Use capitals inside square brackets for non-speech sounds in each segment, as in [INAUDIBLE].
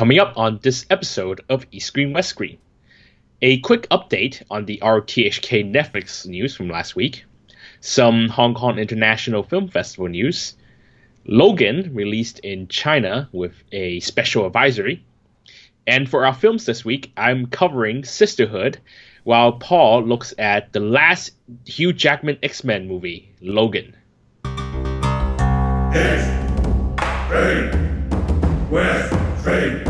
Coming up on this episode of East Screen West Screen, a quick update on the RTHK Netflix news from last week, some Hong Kong International Film Festival news, Logan released in China with a special advisory, and for our films this week, I'm covering Sisterhood, while Paul looks at the last Hugh Jackman X Men movie, Logan. West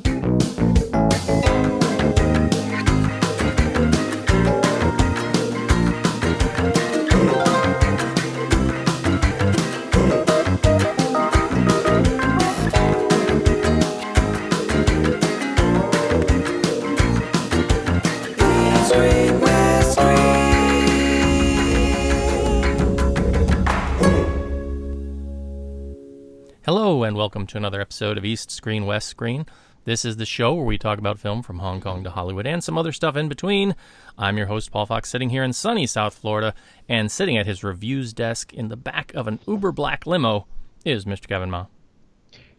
Welcome to another episode of East Screen, West Screen. This is the show where we talk about film from Hong Kong to Hollywood and some other stuff in between. I'm your host, Paul Fox, sitting here in sunny South Florida, and sitting at his reviews desk in the back of an uber black limo is Mr. Kevin Ma.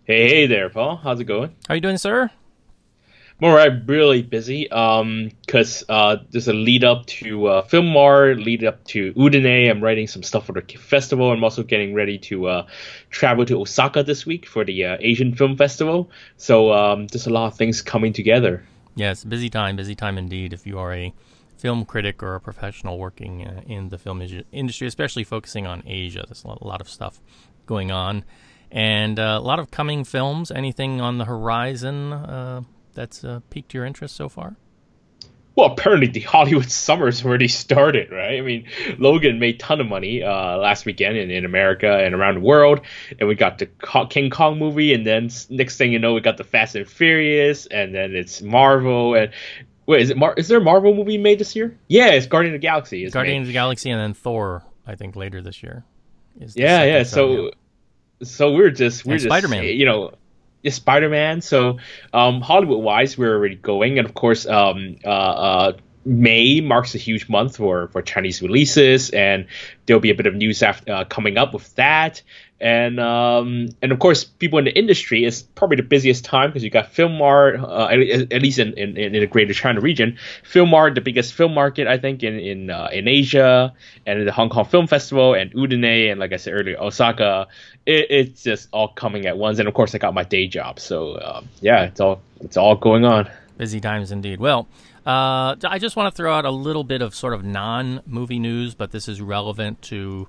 Hey, hey there, Paul. How's it going? How are you doing, sir? More I'm really busy um because uh there's a lead up to uh Film Mart, lead up to Udine. I'm writing some stuff for the festival. I'm also getting ready to uh travel to Osaka this week for the uh, Asian Film Festival. So um there's a lot of things coming together. Yes, busy time, busy time indeed. If you are a film critic or a professional working uh, in the film industry, especially focusing on Asia, there's a lot of stuff going on. And uh, a lot of coming films. Anything on the horizon uh, that's uh, piqued your interest so far? Well, apparently the Hollywood [LAUGHS] summer's already started, right? I mean, Logan made ton of money uh, last weekend in, in America and around the world, and we got the King Kong movie, and then next thing you know, we got the Fast and Furious, and then it's Marvel, and wait, is it Mar- is there a Marvel movie made this year? Yeah, it's Guardian of the Galaxy. Guardian of the Galaxy, and then Thor, I think later this year. yeah, yeah. So, so we're just we're and just Spider-Man. you know is Spider-Man. So um, Hollywood-wise, we're already going, and of course, um, uh, uh, May marks a huge month for for Chinese releases, and there'll be a bit of news after, uh, coming up with that and um, and of course, people in the industry is probably the busiest time because you got Film Mart, uh, at, at, least in, in, in the Greater China region. Film Mart, the biggest film market, I think, in in uh, in Asia, and the Hong Kong Film Festival, and Udine, and like I said earlier, Osaka. It, it's just all coming at once, and of course, I got my day job, so uh, yeah, it's all it's all going on. Busy times indeed. Well. Uh, I just want to throw out a little bit of sort of non-movie news, but this is relevant to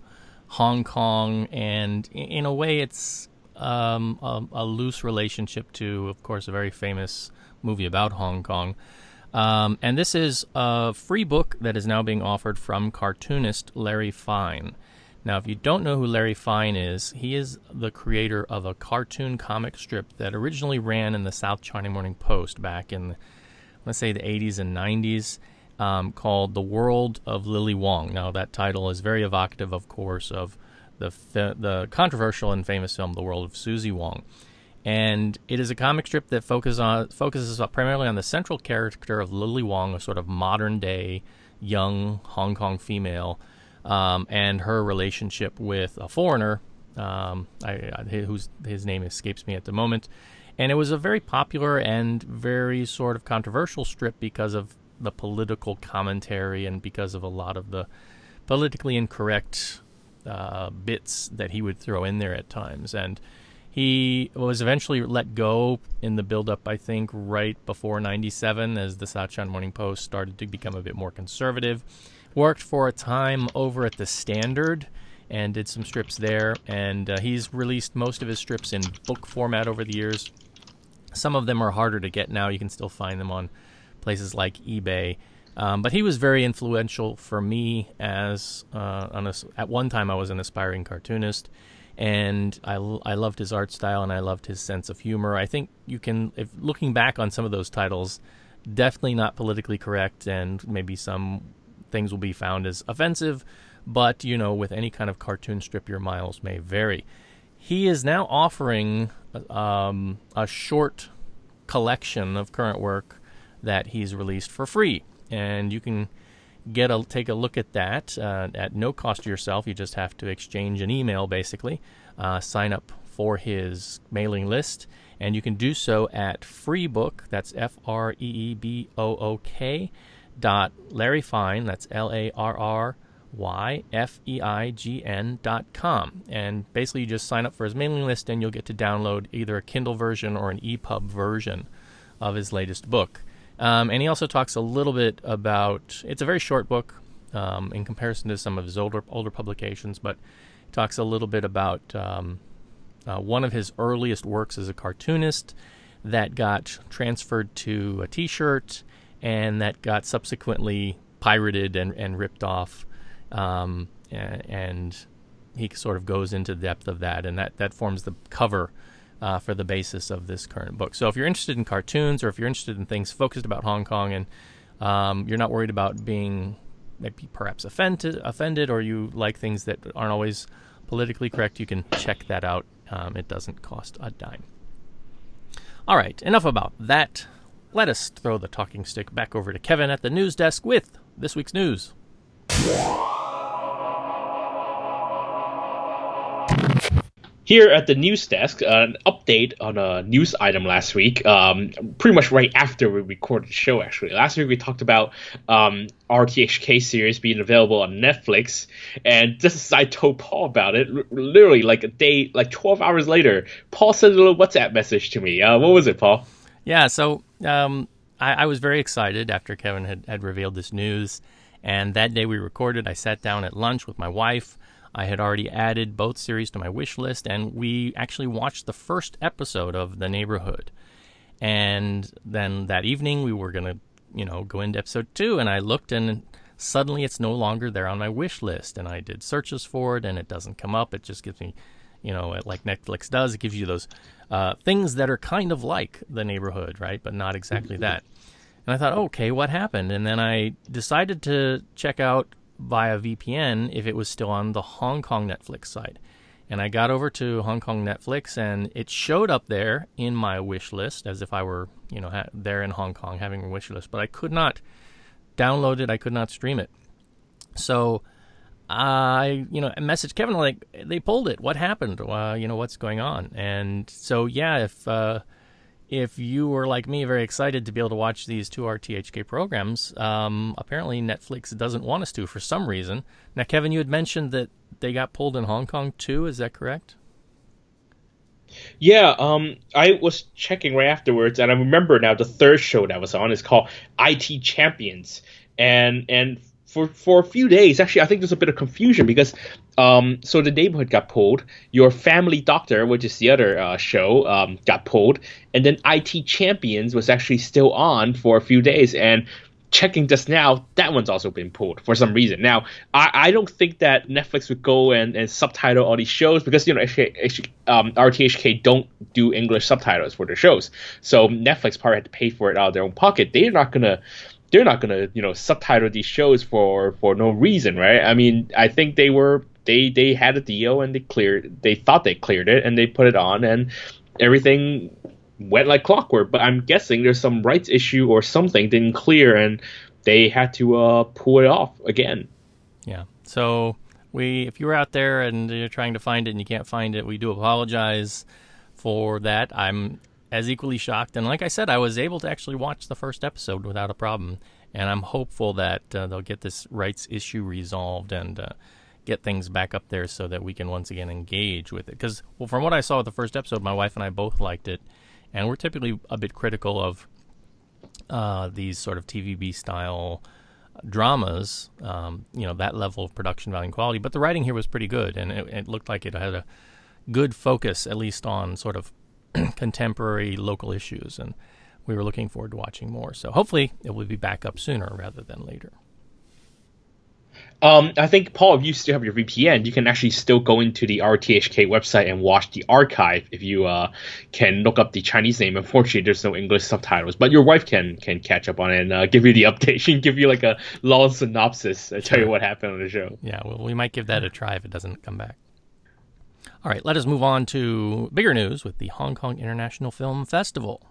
Hong Kong, and in a way, it's um, a, a, loose relationship to, of course, a very famous movie about Hong Kong. Um, and this is a free book that is now being offered from cartoonist Larry Feign. Now, if you don't know who Larry Feign is, he is the creator of a cartoon comic strip that originally ran in the South China Morning Post back in, let's say, the 80s and 90s um, called The World of Lily Wong. Now, that title is very evocative, of course, of the, fi- the controversial and famous film The World of Susie Wong. And it is a comic strip that focus on, focuses primarily on the central character of Lily Wong, a sort of modern day young Hong Kong female, um, and her relationship with a foreigner um, I, I, whose his name escapes me at the moment. And it was a very popular and very sort of controversial strip because of the political commentary and because of a lot of the politically incorrect uh, bits that he would throw in there at times. And he was eventually let go in the build-up, I think, right before 97 as the South China Morning Post started to become a bit more conservative. Worked for a time over at the Standard and did some strips there. And uh, he's released most of his strips in book format over the years. Some of them are harder to get now. You can still find them on places like eBay. Um, but he was very influential for me as uh, a, at one time I was an aspiring cartoonist, and I, I loved his art style and I loved his sense of humor. I think you can, if looking back on some of those titles, definitely not politically correct, and maybe some things will be found as offensive. But you know, with any kind of cartoon strip, your miles may vary. He is now offering um, a short collection of current work that he's released for free. and you can get a take a look at that uh, at no cost to yourself. You just have to exchange an email, basically, uh, sign up for his mailing list, and you can do so at Freebook. That's F R E E B O O K dot Larry Feign. That's L A R R Y F E I G N dot com. And basically, you just sign up for his mailing list, and you'll get to download either a Kindle version or an EPUB version of his latest book. Um, and he also talks a little bit about it's a very short book um, in comparison to some of his older older publications, but he talks a little bit about um, uh, one of his earliest works as a cartoonist that got transferred to a T-shirt and that got subsequently pirated and, and ripped off. Um, and, he sort of goes into depth of that, and that, that forms the cover uh, for the basis of this current book. So if you're interested in cartoons or if you're interested in things focused about Hong Kong and um, you're not worried about being maybe perhaps offended, offended, or you like things that aren't always politically correct, you can check that out. Um, it doesn't cost a dime. All right, enough about that. Let us throw the talking stick back over to Kevin at the news desk with this week's news. Here at the news desk, uh, an update on a news item last week, um, pretty much right after we recorded the show, actually. Last week we talked about um, RTHK series being available on Netflix, and just as I told Paul about it, literally like a day, like 12 hours later, Paul sent a little WhatsApp message to me. Uh, what was it, Paul? Yeah, so um, I, I was very excited after Kevin had, had revealed this news, and that day we recorded, I sat down at lunch with my wife I had already added both series to my wish list, and we actually watched the first episode of The Neighborhood. And then that evening, we were going to, you know, go into episode two, and I looked, and suddenly it's no longer there on my wish list. And I did searches for it, and it doesn't come up. It just gives me, you know, like Netflix does, it gives you those uh, things that are kind of like The Neighborhood, right? But not exactly that. And I thought, okay, what happened? And then I decided to check out via VPN if it was still on the Hong Kong Netflix site. And I got over to Hong Kong Netflix and it showed up there in my wish list as if I were, you know, ha- there in Hong Kong having a wish list, but I could not download it, I could not stream it. So I, you know, messaged Kevin like they pulled it. What happened? Uh, you know, what's going on? And so yeah, if uh, if you were like me, very excited to be able to watch these two RTHK programs, um, apparently Netflix doesn't want us to for some reason. Now, Kevin, you had mentioned that they got pulled in Hong Kong too. Is that correct? Yeah, um, I was checking right afterwards, and I remember now the third show that was on is called IT Champions, and and for for a few days, actually, I think there's a bit of confusion because um, so the neighborhood got pulled. Your Family Doctor, which is the other uh, show, um, got pulled, and then IT Champions was actually still on for a few days. And checking just now, that one's also been pulled for some reason. Now, I, I don't think that Netflix would go and, and subtitle all these shows because you know um, RTHK don't do English subtitles for their shows, so Netflix probably had to pay for it out of their own pocket. They're not gonna they're not gonna you know subtitle these shows for for no reason, right? I mean, I think they were they they had a deal and they cleared they thought they cleared it and they put it on and everything went like clockwork. But I'm guessing there's some rights issue or something didn't clear and they had to uh, pull it off again. Yeah. So we, if you were out there and you're trying to find it and you can't find it, we do apologize for that. I'm as equally shocked, and like I said, I was able to actually watch the first episode without a problem, and I'm hopeful that uh, they'll get this rights issue resolved and. Uh, get things back up there so that we can once again engage with it. Because, well, from what I saw with the first episode, my wife and I both liked it, and we're typically a bit critical of uh, these sort of TVB style dramas. Um, you know, that level of production value and quality. But the writing here was pretty good, and it, it looked like it had a good focus, at least on sort of [CLEARS THROAT] contemporary local issues, and we were looking forward to watching more. So hopefully, it will be back up sooner rather than later. Um, I think Paul, if you still have your VPN, you can actually still go into the RTHK website and watch the archive if you uh, can look up the Chinese name. Unfortunately, there's no English subtitles, but your wife can can catch up on it and uh, give you the update. [LAUGHS] She can give you like a long synopsis and tell you what happened on the show. Yeah, well, we might give that a try if it doesn't come back. All right, let us move on to bigger news with the Hong Kong International Film Festival.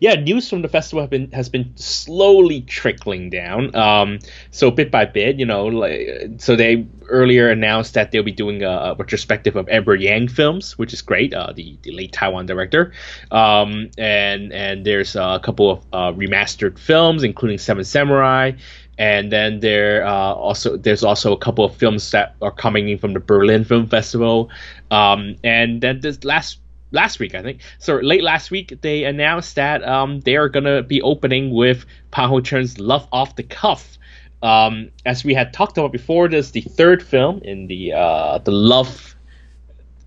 yeah, news from the festival been has been slowly trickling down. Um, so bit by bit, you know, like so they earlier announced that they'll be doing a, a retrospective of Edward Yang films, which is great. Uh, the the late Taiwan director. Um, and and there's a couple of uh, remastered films, including Seven Samurai. And then there uh, also there's also a couple of films that are coming in from the Berlin Film Festival. Um, and then this last last week, I think. So late last week, they announced that um, they are gonna be opening with Pang Ho Chun's Love Off the Cuff. Um, as we had talked about before, this is the third film in the uh, the Love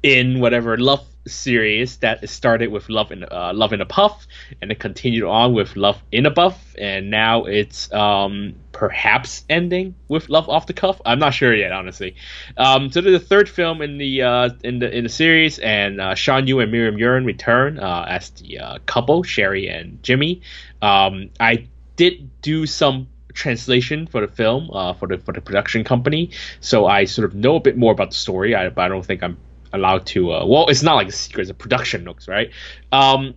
in whatever Love series that started with Love in uh, Love in a Puff, and it continued on with Love in a Buff, and now it's um, perhaps ending with Love off the cuff. I'm not sure yet, honestly. Um, so the third film in the uh, in the in the series, and uh, Shawn Yue and Miriam Yeung return uh, as the uh, couple, Sherry and Jimmy. Um, I did do some translation for the film uh, for the for the production company, so I sort of know a bit more about the story. I, I don't think I'm allowed to. Uh, well, it's not like a secret; it's a production notes, right? Um,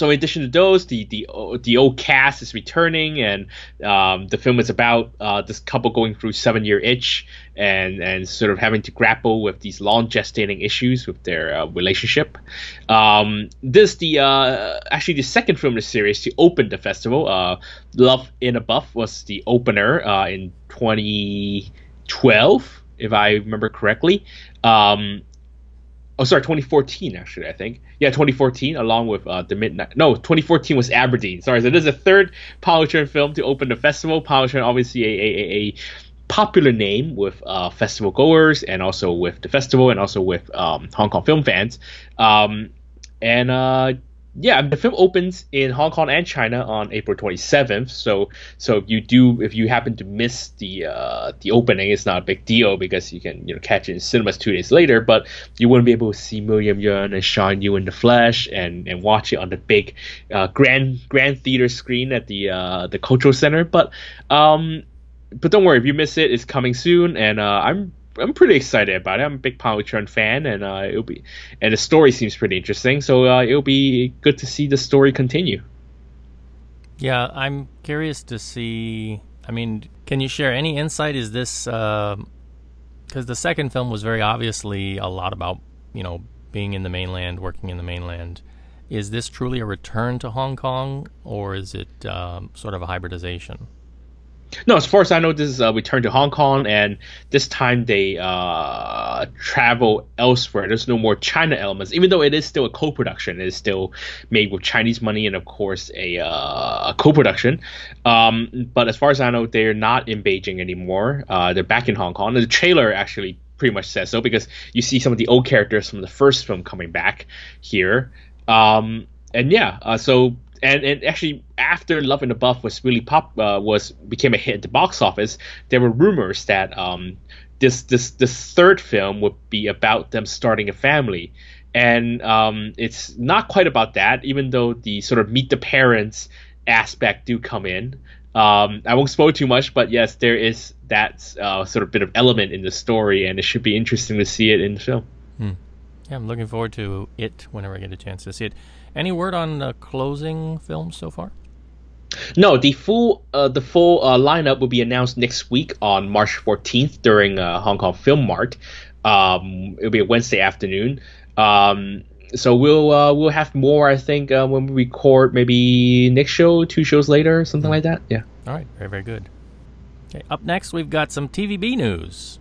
so in addition to those, the the the old cast is returning, and um, the film is about uh, this couple going through seven year itch and and sort of having to grapple with these long gestating issues with their uh, relationship. Um, this the uh, actually the second film in the series to open the festival. Uh, Love in a Buff was the opener uh, in 2012, if I remember correctly. Um, oh sorry 2014 actually i think. Yeah 2014 along with uh, the midnight no 2014 was aberdeen. Sorry so this is the third Ho film to open the festival. Ho Chun obviously a, a, a popular name with uh, festival goers and also with the festival and also with um, hong kong film fans. Um, and uh, yeah, the film opens in Hong Kong and China on April 27th. So, so if you do, if you happen to miss the uh, the opening, it's not a big deal because you can you know catch it in cinemas two days later. But you wouldn't be able to see Miriam Yeung and Shawn Yue in the flesh and, and watch it on the big uh, grand grand theater screen at the uh, the cultural center. But um, but don't worry, if you miss it, it's coming soon, and uh, I'm I'm pretty excited about it. I'm a big Ho Chun fan, and uh, it'll be and the story seems pretty interesting. So uh, it'll be good to see the story continue. Yeah, I'm curious to see. I mean, can you share any insight? Is this because uh, the second film was very obviously a lot about you know being in the mainland, working in the mainland. Is this truly a return to Hong Kong, or is it um, sort of a hybridization? No, as far as I know, this is a return to Hong Kong, and this time they uh, travel elsewhere. There's no more China elements, even though it is still a co-production. It is still made with Chinese money and, of course, a, uh, a co-production. Um, but as far as I know, they're not in Beijing anymore. Uh, they're back in Hong Kong. The trailer actually pretty much says so because you see some of the old characters from the first film coming back here. Um, and yeah, uh, so and, and actually after Love and the Buff was really pop uh, was became a hit at the box office, there were rumors that um, this this this third film would be about them starting a family, and um, it's not quite about that. Even though the sort of meet the parents aspect do come in, um, I won't spoil too much, but yes, there is that uh, sort of bit of element in the story, and it should be interesting to see it in the film. Hmm. Yeah, I'm looking forward to it whenever I get a chance to see it. Any word on the closing films so far? No, the full uh, the full uh, lineup will be announced next week on March 14th during uh, Hong Kong Film Mart. Um, it'll be a Wednesday afternoon. Um, so we'll uh, we'll have more, I think, uh, when we record maybe next show, two shows later, something like that. Yeah. All right. Very very good. Okay. Up next, we've got some TVB news.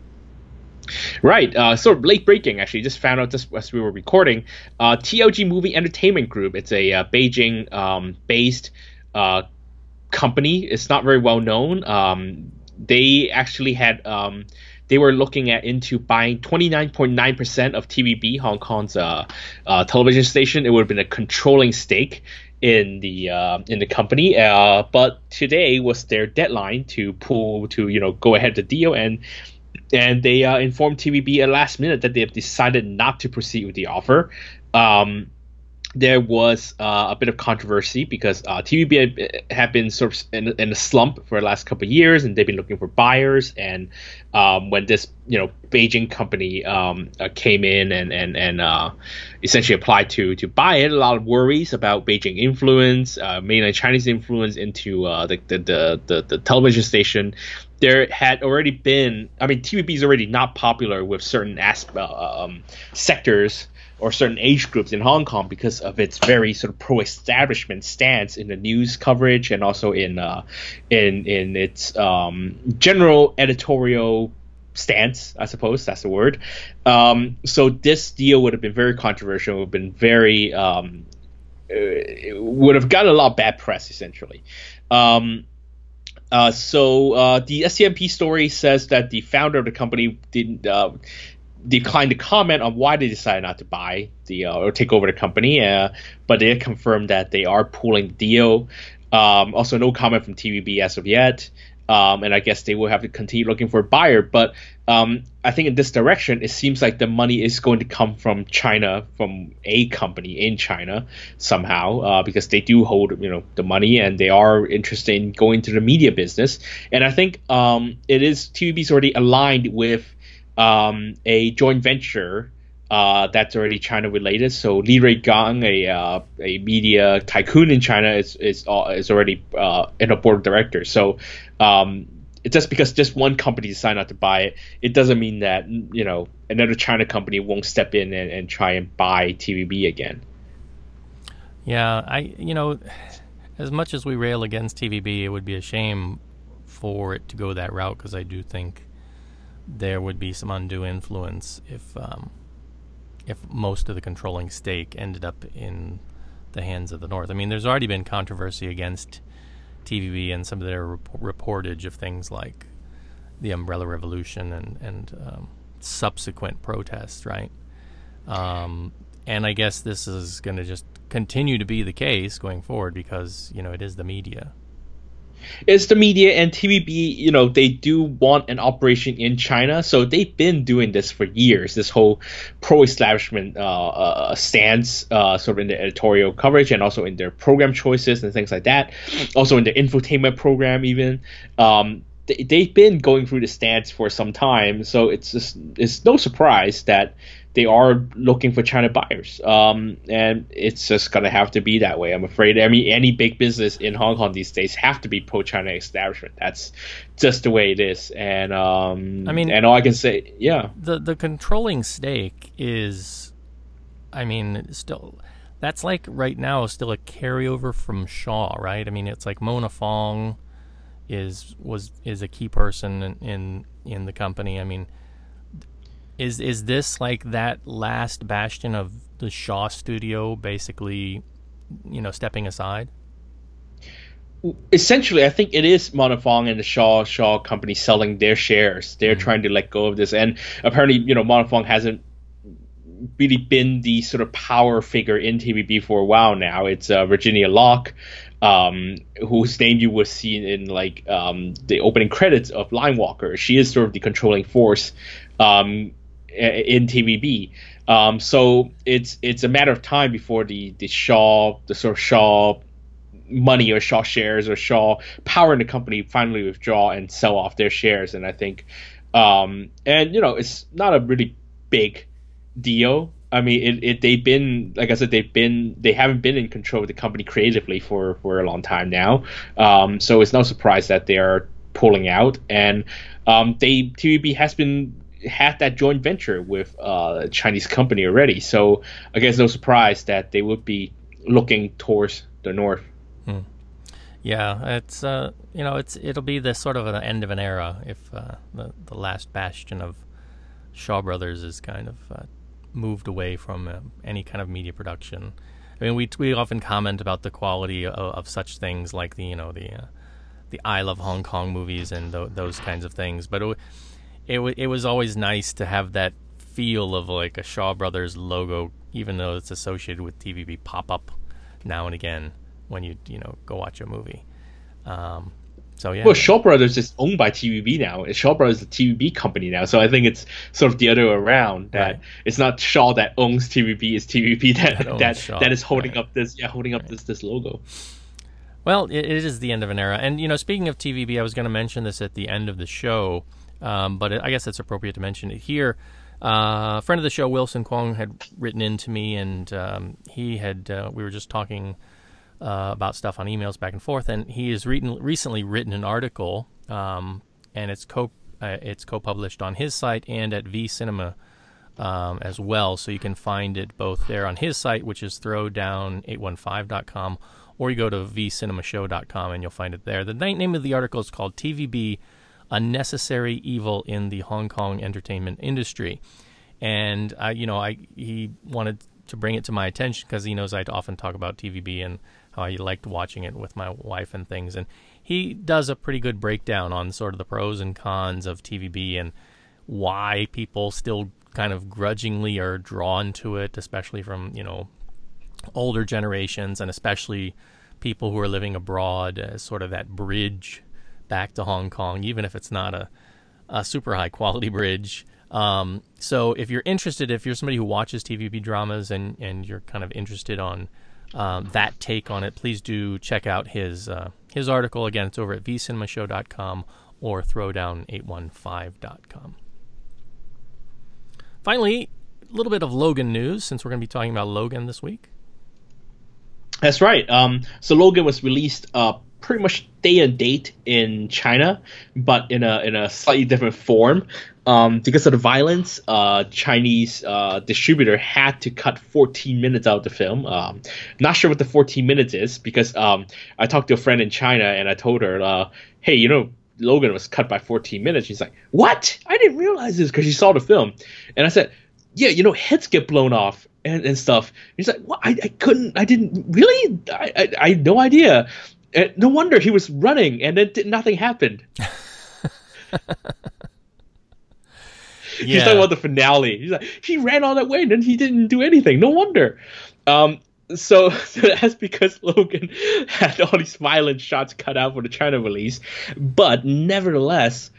Right. Uh, of late breaking, actually. Just found out just as we were recording. Uh, TLG Movie Entertainment Group. It's a uh, Beijing um, based uh, company. It's not very well known. Um, they actually had. Um, they were looking at into buying 29.9% of TVB, Hong Kong's uh, uh, television station. It would have been a controlling stake in the uh, in the company. Uh, but today was their deadline to pull to you know go ahead the deal, and and they uh, informed TVB at last minute that they have decided not to proceed with the offer. Um, there was uh, a bit of controversy because uh, TVB had, been sort of in, in, a slump for the last couple of years, and they've been looking for buyers. And um, when this, you know, Beijing company um, uh, came in and and and uh, essentially applied to to buy it, a lot of worries about Beijing influence, uh, mainland Chinese influence into uh, the, the, the the the television station. There had already been, I mean, TVB is already not popular with certain asp- um, sectors or certain age groups in Hong Kong because of its very sort of pro-establishment stance in the news coverage and also in uh, in in its um, general editorial stance, I suppose that's the word. Um, so this deal would have been very controversial, would have been very um, uh, would have gotten a lot of bad press essentially. Um, uh, so uh, the SCMP story says that the founder of the company didn't uh, declined to comment on why they decided not to buy the uh, or take over the company, uh, but they confirmed that they are pulling the deal. Um, also, no comment from TVB as of yet. Um, and I guess they will have to continue looking for a buyer. But um, I think in this direction, it seems like the money is going to come from China, from a company in China somehow, uh, because they do hold you know the money and they are interested in going to the media business. And I think um, it is TVB's already aligned with um, a joint venture uh, that's already China related. So Li Ruigang, a uh, a media tycoon in China, is is uh, is already uh, in a board of directors. So um, just because just one company decided not to buy it, it doesn't mean that you know another China company won't step in and, and try and buy TVB again. Yeah, I you know, as much as we rail against TVB, it would be a shame for it to go that route because I do think there would be some undue influence if um, if most of the controlling stake ended up in the hands of the North. I mean, there's already been controversy against TVB and some of their reportage of things like the Umbrella Revolution and and um, subsequent protests, right? Um, and I guess this is going to just continue to be the case going forward because you know it is the media it's the media and TVB, you know, they do want an operation in China, so they've been doing this for years. This whole pro-establishment uh, uh, stance, uh, sort of in the editorial coverage and also in their program choices and things like that. Also in the infotainment program, even. Um, they, have been going through the stance for some time, so it's just it's no surprise that they are looking for China buyers. Um, and it's just gonna have to be that way. I'm afraid. I mean, any big business in Hong Kong these days have to be pro-China establishment. That's just the way it is. And um, I mean, and all I can say, yeah, the the controlling stake is, I mean, still. That's like right now still a carryover from Shaw, right? I mean, it's like Mona Fong is was is a key person in in, in the company. I mean, is is this like that last bastion of the Shaw studio basically, you know, stepping aside? Essentially, I think it is Mona Fong and the Shaw Shaw company selling their shares. They're mm-hmm. trying to let go of this, and apparently, you know, Mona Fong hasn't really been the sort of power figure in TVB for a while now. It's uh, Virginia Lok, um, whose name you will see in like um, the opening credits of Line Walker. She is sort of the controlling force um, in TVB. Um, so it's it's a matter of time before the the Shaw the sort of Shaw money or Shaw shares or Shaw power in the company finally withdraw and sell off their shares. And I think, um, and you know, it's not a really big deal. I mean, it, it they've been like I said, they've been they haven't been in control of the company creatively for for a long time now. Um, so it's no surprise that they are pulling out, and um, they TVB has been had that joint venture with uh, a Chinese company already. So I guess no surprise that they would be looking towards the north. Hmm. Yeah, it's uh, you know it's it'll be the sort of an end of an era if uh, the the last bastion of Shaw Brothers is kind of uh, moved away from uh, any kind of media production. I mean, we we often comment about the quality of, of such things like the you know the uh, the I Love Hong Kong movies and th- those kinds of things, but. It, it w- it was always nice to have that feel of like a Shaw Brothers logo, even though it's associated with TVB, pop up now and again when you you know go watch a movie. Um, So yeah. Well, Shaw Brothers is owned by TVB now. Shaw Brothers is a TVB company now, so I think it's sort of the other way around. That right. it's not Shaw that owns TVB, it's TVB [LAUGHS] that that that, that is holding right. up this yeah holding up right. this this logo. Well, it, it is the end of an era, and you know, speaking of TVB, I was going to mention this at the end of the show, um, but I guess it's appropriate to mention it here. Uh, a friend of the show, Wilson Kwong, had written in to me, and um, he had uh, we were just talking uh, about stuff on emails back and forth, and he has re- recently written an article, um, and it's co uh, it's co-published on his site and at V Cinema um, as well, so you can find it both there on his site, which is throwdown815.com, or you go to vcinemashow.com and you'll find it there. The name of the article is called TVB a necessary evil in the Hong Kong entertainment industry. And I, you know, I he wanted to bring it to my attention because he knows I often talk about TVB and how I liked watching it with my wife and things. And he does a pretty good breakdown on sort of the pros and cons of TVB and why people still kind of grudgingly are drawn to it, especially from you know older generations and especially people who are living abroad as sort of that bridge back to Hong Kong, even if it's not a, a super high quality [LAUGHS] bridge. Um, so if you're interested, if you're somebody who watches TVB dramas and, and you're kind of interested on um, that take on it, please do check out his uh, his article. Again, it's over at vcinemashow.com or throwdown815.com. Finally, a little bit of Logan news since we're going to be talking about Logan this week. That's right. Um, so Logan was released uh, pretty much day and date in China, but in a in a slightly different form. Um, because of the violence, uh, Chinese uh, distributor had to cut 14 minutes out of the film. Um, not sure what the 14 minutes is because um, I talked to a friend in China and I told her, uh, "Hey, you know, Logan was cut by 14 minutes." She's like, "What? I didn't realize this because she saw the film." And I said, "Yeah, you know, heads get blown off." And, and stuff. She's like, "What? I, I couldn't. I didn't really. I, I, I had no idea." And no wonder he was running and then nothing happened. yeah. [LAUGHS] He's talking about the finale. He's like, he ran all that way and then he didn't do anything. No wonder. Um, so, [LAUGHS] so that's because Logan [LAUGHS] had all these violent shots cut out for the China release. But nevertheless,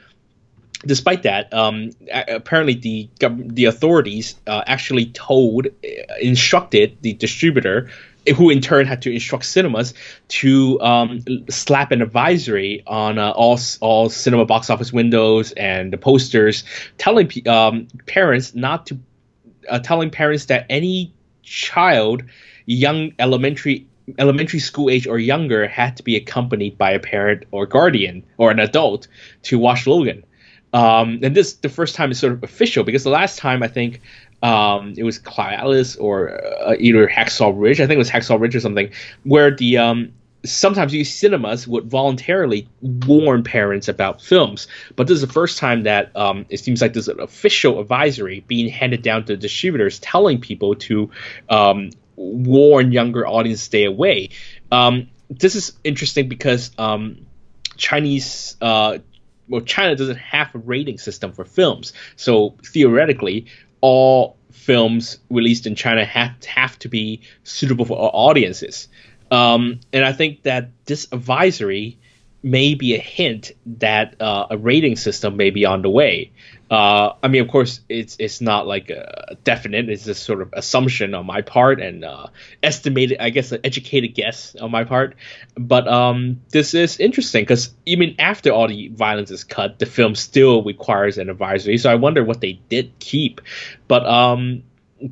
despite that, um, apparently the the authorities uh, actually told, uh, instructed the distributor who in turn had to instruct cinemas to um, slap an advisory on uh, all all cinema box office windows and the posters, telling um, parents not to, uh, telling parents that any child, young elementary elementary school age or younger, had to be accompanied by a parent or guardian or an adult to watch Logan. Um, and this the first time is sort of official because the last time I think um, it was Alice or uh, either Hacksaw Ridge. I think it was Hacksaw Ridge or something, where the um, sometimes you cinemas would voluntarily warn parents about films. But this is the first time that um, it seems like there's an official advisory being handed down to distributors telling people to um, warn younger audience stay away. Um, this is interesting because um, Chinese. Uh, well, China doesn't have a rating system for films, so theoretically, all films released in China have have to be suitable for all audiences. Um, and I think that this advisory may be a hint that uh, a rating system may be on the way. Uh, I mean, of course, it's it's not like a definite. It's just sort of assumption on my part and uh, estimated, I guess, an educated guess on my part. But um, this is interesting because even after all the violence is cut, the film still requires an advisory. So I wonder what they did keep. But um,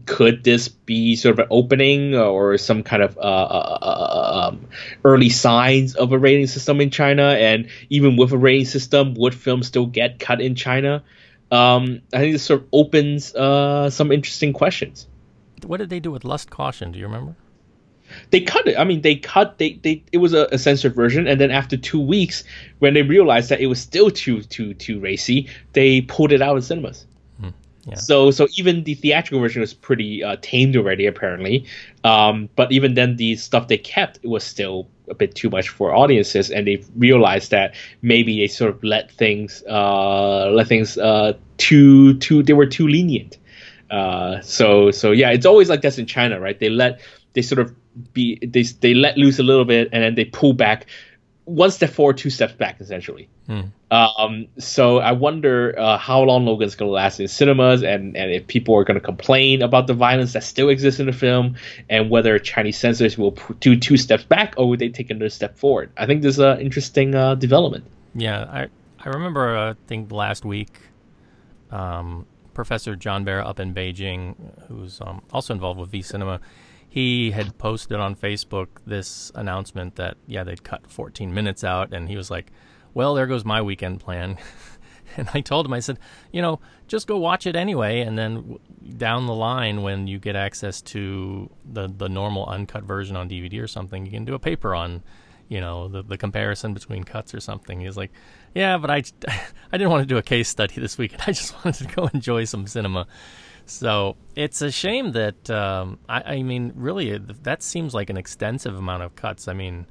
could this be sort of an opening or some kind of uh, uh, uh, um, early signs of a rating system in China? And even with a rating system, would films still get cut in China? um, I think this sort of opens uh, some interesting questions. What did they do with Lust Caution? Do you remember? They cut it. I mean, they cut. They they. It was a, a censored version, and then after two weeks, when they realized that it was still too too too racy, they pulled it out in cinemas. So so even the theatrical version was pretty uh, tamed already, apparently. Um, but even then, the stuff they kept was still a bit too much for audiences, and they realized that maybe they sort of let things uh, let things uh, too too they were too lenient. Uh, so so yeah, it's always like this in China, right? They let they sort of be they they let loose a little bit, and then they pull back one step forward, two steps back, essentially. Hmm. Um, so I wonder uh, how long Logan's going to last in cinemas, and, and if people are going to complain about the violence that still exists in the film, and whether Chinese censors will do two steps back or would they take another step forward. I think there's an interesting uh, development. Yeah, I I remember uh, I think last week, um, Professor John Berra up in Beijing, who's um, also involved with V Cinema he had posted on Facebook this announcement that yeah they'd cut 14 minutes out, and he was like, "Well, there goes my weekend plan." [LAUGHS] and I told him, I said, you know, just go watch it anyway, and then down the line when you get access to the the normal uncut version on DVD or something, you can do a paper on, you know, the the comparison between cuts or something. He's like, yeah, but I [LAUGHS] I didn't want to do a case study this weekend. [LAUGHS] I just wanted to go enjoy some cinema. So it's a shame that um, I, I, mean, really, that seems like an extensive amount of cuts. I mean,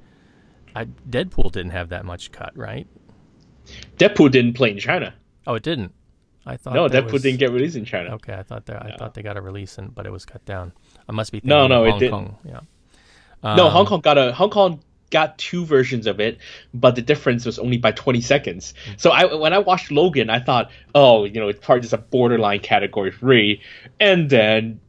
I, Deadpool didn't have that much cut, right? Deadpool didn't play in China. Oh, it didn't. I thought no, Deadpool was... didn't get released in China. Okay, I thought that I thought they got a release, and but it was cut down. I must be thinking no, no, Hong it Didn't. Yeah. no, Hong um, Kong got a Hong Kong got two versions of it, but the difference was only by 20 seconds. So I when I watched Logan, I thought, oh, you know, it's probably just a borderline category three, and then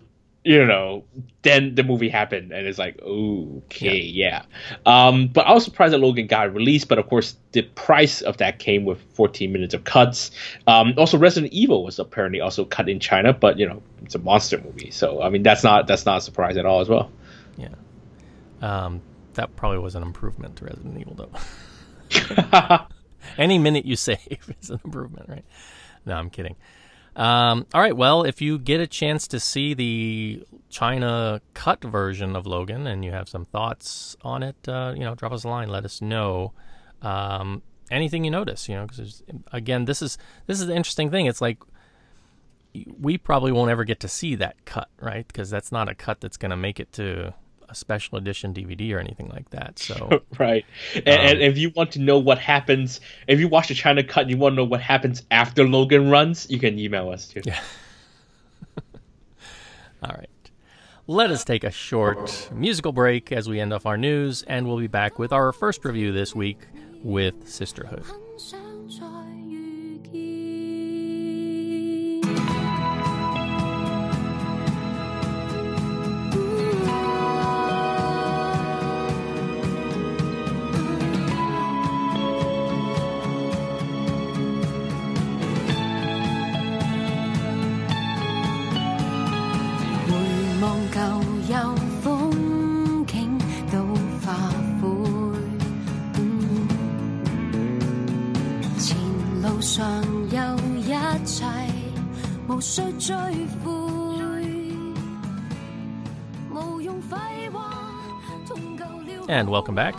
you know, then the movie happened, and it's like, okay, yeah. yeah. Um, but I was surprised that Logan got released, but of course, the price of that came with 14 minutes of cuts. Um, also, Resident Evil was apparently also cut in China, but you know, it's a monster movie, so I mean, that's not that's not a surprise at all as well. Yeah. Um, that probably was an improvement to Resident Evil, though. [LAUGHS] [LAUGHS] Any minute you save [LAUGHS] is an improvement, right? No, I'm kidding. Um, all right, well, if you get a chance to see the China cut version of Logan and you have some thoughts on it, uh, you know, drop us a line, let us know. Um, anything you notice, you know, because again, this is this is the interesting thing. It's like we probably won't ever get to see that cut, right? Because that's not a cut that's going to make it to a special edition DVD or anything like that. So [LAUGHS] right, and, um, and, if you want to know what happens, if you watch the China cut and you want to know what happens after Logan runs, you can email us too. Yeah. [LAUGHS] All right. Let us take a short musical break as we end off our news, and we'll be back with our first review this week with Sisterhood. And welcome back.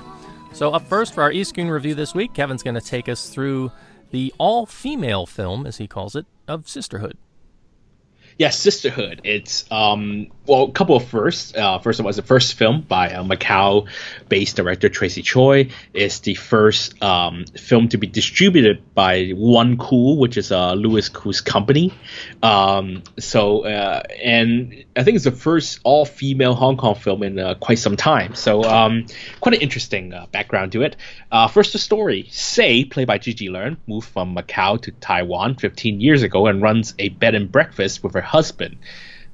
So, up first for our e screen review this week, Kevin's going to take us through the all female film, as he calls it, of Sisterhood yeah, Sisterhood. It's um, well, a couple of firsts. Uh, first, all, it's the first film by a Macau-based director Tracy Choi. It's the first um, film to be distributed by One Cool, which is uh, Louis Koo's company. Um, so, uh, and I think it's the first all-female Hong Kong film in uh, quite some time. So, um, quite an interesting uh, background to it. Uh, first, the story: Say, played by Gigi Leung, moved from Macau to Taiwan 15 years ago and runs a bed and breakfast with her husband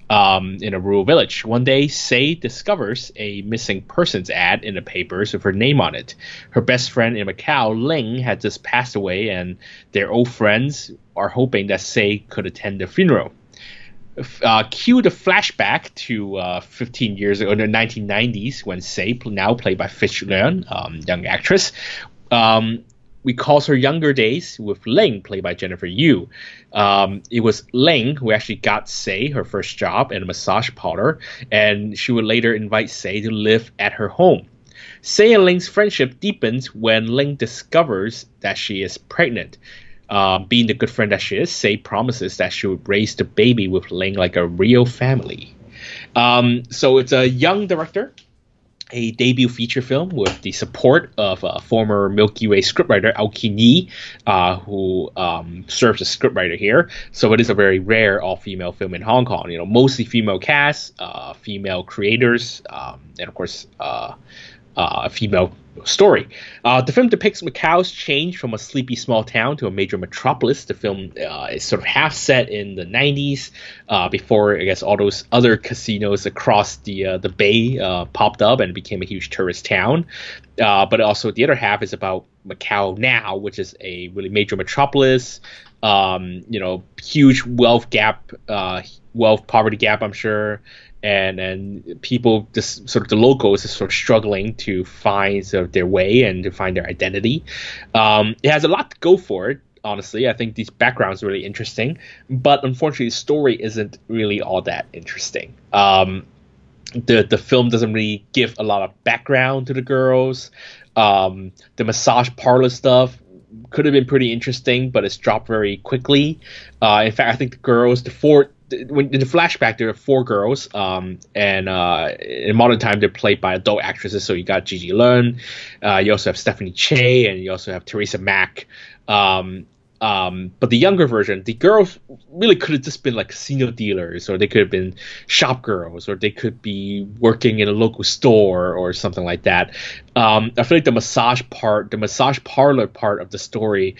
um, in a rural village. One day, Say discovers a missing persons ad in the papers with her name on it. Her best friend in Macau, Ling, had just passed away, and their old friends are hoping that Say could attend the funeral. Uh, cue the flashback to uh, 15 years ago, in the 1990s, when Say, now played by Fish Liew, um, young actress, um, recalls her younger days with Ling, played by Jennifer Yu. Um, it was Ling who actually got Say her first job at a massage parlor, and she would later invite Say to live at her home. Say and Ling's friendship deepens when Ling discovers that she is pregnant. Uh, being the good friend that she is, Say promises that she would raise the baby with Ling like a real family. Um, so it's a young director a debut feature film with the support of uh, former Milky Way scriptwriter Au Kin-yee, uh, who um, serves as scriptwriter here. So it is a very rare all-female film in Hong Kong. You know, mostly female cast, uh, female creators, um, and of course, uh, uh, a female story. Uh, the film depicts Macau's change from a sleepy small town to a major metropolis. The film uh, is sort of half set in the 90s, uh, before I guess all those other casinos across the uh, the bay uh, popped up and became a huge tourist town. Uh, but also the other half is about Macau now, which is a really major metropolis. Um, you know, huge wealth gap, wealth poverty gap. I'm sure and and people just sort of the locals is sort of struggling to find sort of their way and to find their identity. Um, it has a lot to go for it. Honestly, I think these backgrounds are really interesting, but unfortunately, the story isn't really all that interesting. Um, the the film doesn't really give a lot of background to the girls. Um, the massage parlor stuff could have been pretty interesting, but it's dropped very quickly. Uh, in fact, I think the girls, the four when in the flashback there are four girls um, and uh, in modern time they're played by adult actresses. So you got Gigi Leung uh, you also have Stephanie Che and you also have Teresa Mak um, um, but the younger version the girls really could have just been like casino dealers or they could have been shop girls or they could be working in a local store or something like that. Um, I feel like the massage part the massage parlor part of the story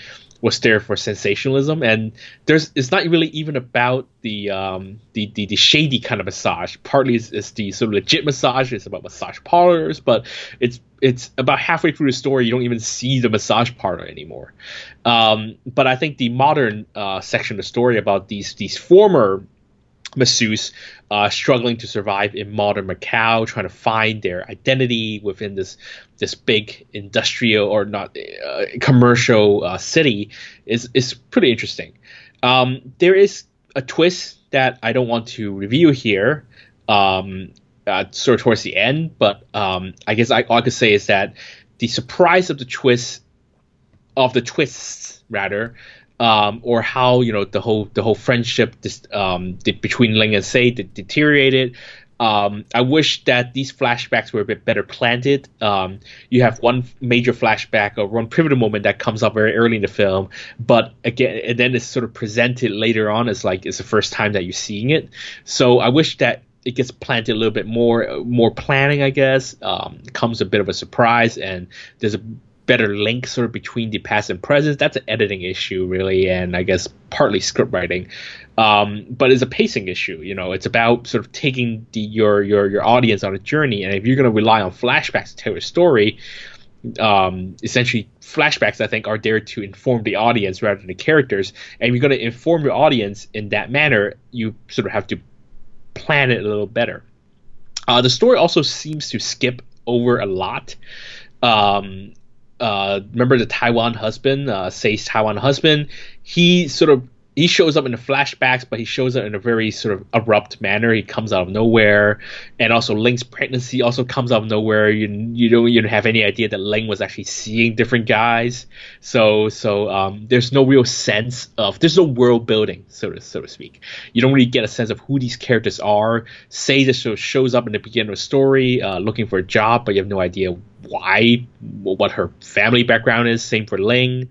was there for sensationalism. And there's it's not really even about the um the the, the shady kind of massage. Partly it's, it's, the sort of legit massage. It's about massage parlors but it's it's about halfway through the story you don't even see the massage parlor anymore. Um but i think the modern uh section of the story about these these former masseuse uh, struggling to survive in modern Macau, trying to find their identity within this this big industrial or not uh, commercial uh, city is is pretty interesting. Um, there is a twist that I don't want to review here, um, uh, sort of towards the end, but um, I guess I, all I could say is that the surprise of the twist of the twists rather um, or how you know the whole the whole friendship this, um, the, between Ling and Sei deteriorated. Um, I wish that these flashbacks were a bit better planted. Um, you have one major flashback or one pivotal moment that comes up very early in the film, but again, and then it's sort of presented later on as like it's the first time that you're seeing it. So I wish that it gets planted a little bit more, more planning, I guess. Um, comes a bit of a surprise, and there's a better links of between the past and present. That's an editing issue, really, and I guess partly script writing. Um, but it's a pacing issue. You know, it's about sort of taking the, your your your audience on a journey, and if you're going to rely on flashbacks to tell a story, um, essentially flashbacks I think are there to inform the audience rather than the characters. And if you're going to inform your audience in that manner, you sort of have to plan it a little better. Uh, the story also seems to skip over a lot. Um, uh, remember the Taiwan husband, uh, Sei's Taiwan husband. He sort of he shows up in the flashbacks, but he shows up in a very sort of abrupt manner. He comes out of nowhere, and also Ling's pregnancy also comes out of nowhere. You you don't you don't have any idea that Ling was actually seeing different guys. So so um, there's no real sense of there's no world building, so to so to speak. You don't really get a sense of who these characters are. Sei just sort of shows up in the beginning of the story, uh, looking for a job, but you have no idea why, what her family background is. Same for Ling.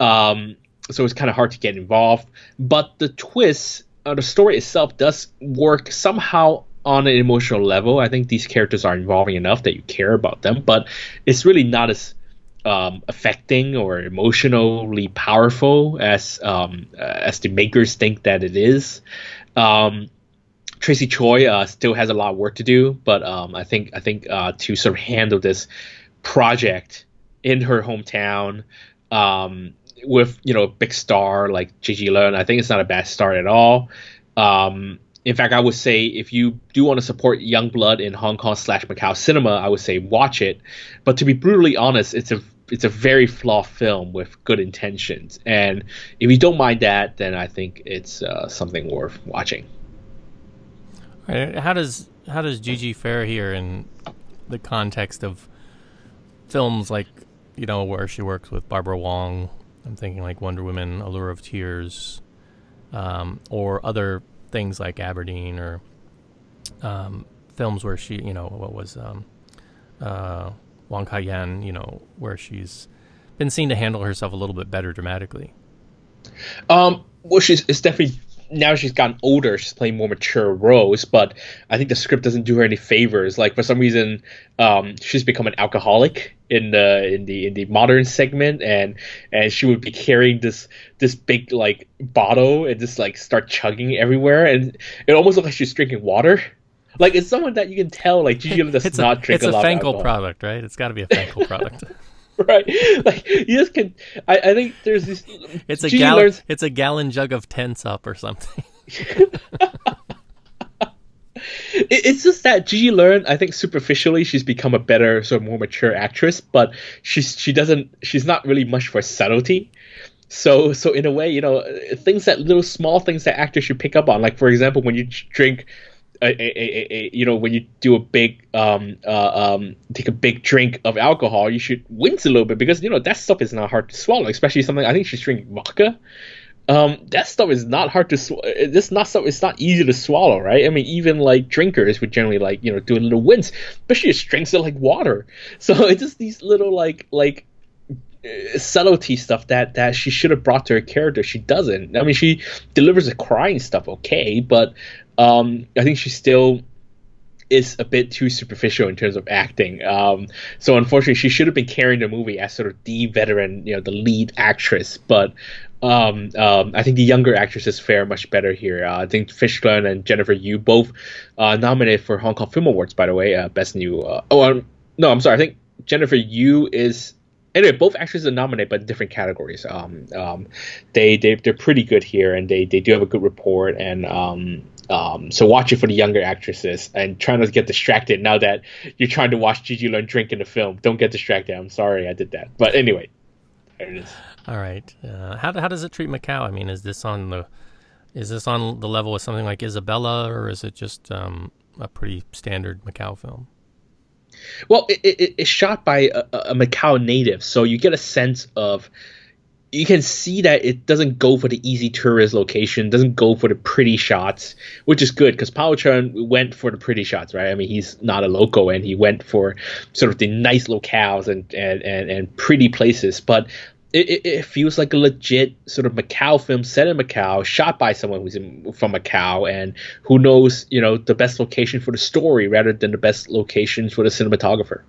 Um, so it's kind of hard to get involved. But the twist, uh, the story itself does work somehow on an emotional level. I think these characters are involving enough that you care about them, but it's really not as um, affecting or emotionally powerful as um, uh, as the makers think that it is. Um, Tracy Choi uh, still has a lot of work to do, but um, I think I think uh, to sort of handle this project in her hometown um, with you know a big star like Gigi Leung, I think it's not a bad start at all. Um, in fact, I would say if you do want to support young blood in Hong Kong slash Macau cinema, I would say watch it. But to be brutally honest, it's a it's a very flawed film with good intentions, and if you don't mind that, then I think it's uh, something worth watching. How does how does Gigi fare here in the context of films like you know where she works with Barbara Wong? I'm thinking like Wonder Woman, Allure of Tears, um, or other things like Aberdeen or um, films where she, you know, what was um, uh, Wong Kai Yan, you know, where she's been seen to handle herself a little bit better dramatically. Um, well, she's it's definitely now she's gotten older, she's playing more mature roles, but I think the script doesn't do her any favors. Like for some reason, um, she's become an alcoholic in the in the in the modern segment, and and she would be carrying this this big like bottle and just like start chugging everywhere, and it almost looks like she's drinking water. Like it's someone that you can tell like Gigi [LAUGHS] does it's not a, drink it's a, a Fancl product, right? It's got to be a Fancl product. [LAUGHS] [LAUGHS] right? Like you just can. I, I think there's this. It's a gallon. Learns... It's a gallon jug of tense up or something. [LAUGHS] it, it's just that Gigi learned. I think superficially she's become a better, sort of more mature actress, but she's she doesn't. She's not really much for subtlety. So so in a way, you know, things that little small things that actors should pick up on. Like for example, when you drink a, a, a, you know when you do a big um, uh, um, take a big drink of alcohol you should wince a little bit because you know that stuff is not hard to swallow especially something i think she's drinking vodka. Um, that stuff is not hard to swallow this not stuff it's not easy to swallow right? I mean even like drinkers would generally like you know do a little wince but she just drinks it like water. [LAUGHS] So it's just these little like like uh, subtlety stuff that that she should have brought to her character. She doesn't. I mean she delivers the crying stuff okay but um, I think she still is a bit too superficial in terms of acting. Um, so unfortunately, she should have been carrying the movie as sort of the veteran, you know, the lead actress. But um, um, I think the younger actresses fare much better here. Uh, I think Fish Liew and Jennifer Yu both uh, nominated for Hong Kong Film Awards, by the way, uh, best new. Uh, oh, um, no, I'm sorry. I think Jennifer Yu is anyway, both actresses are nominated, but different categories. Um, um, they they they're pretty good here, and they they do have a good report. And um, um, so watch it for the younger actresses and try not to get distracted now that you're trying to watch Gigi Leung drink in the film. Don't get distracted. I'm sorry I did that. But anyway, there it is. All right. Uh, how, how does it treat Macau? I mean, is this on the is this on the level with something like Isabella, or is it just um, a pretty standard Macau film? Well, it, it, it's shot by a, a Macau native, so you get a sense of you can see that it doesn't go for the easy tourist location, doesn't go for the pretty shots, which is good because Paul Chen went for the pretty shots, right? I mean, he's not a local and he went for sort of the nice locales and and and, and pretty places, but. It, it, feels like a legit sort of Macau film set in Macau, shot by someone who's in, from Macau and who knows, you know, the best location for the story rather than the best locations for the cinematographer.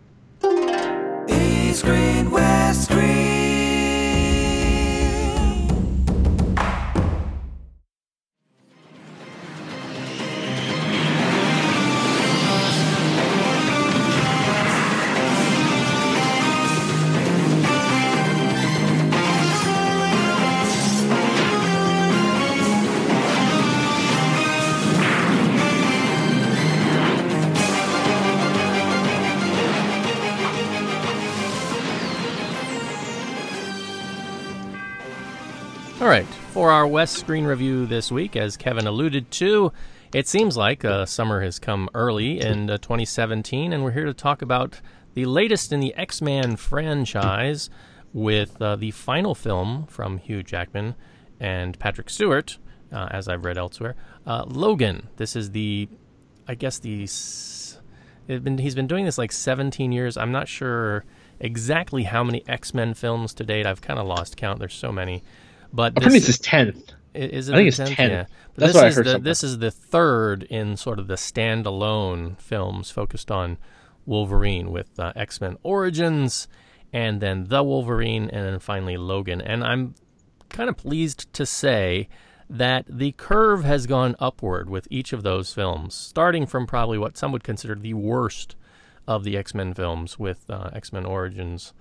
Our West Screen review this week, as Kevin alluded to, it seems like uh, summer has come early in uh, 2017, and we're here to talk about the latest in the X Men franchise with uh, the final film from Hugh Jackman and Patrick Stewart, uh, as I've read elsewhere. Uh, Logan. This is the, I guess the. Been, he's been doing this like 17 years. I'm not sure exactly how many X Men films to date. I've kind of lost count. There's so many. But I think it's tenth. Is it I think it's 10th? Yeah. But That's this what is I heard. The, this is the third in sort of the standalone films focused on Wolverine with uh, X Men Origins, and then the Wolverine, and then finally Logan. And I'm kind of pleased to say that the curve has gone upward with each of those films, starting from probably what some would consider the worst of the X Men films with uh, X Men Origins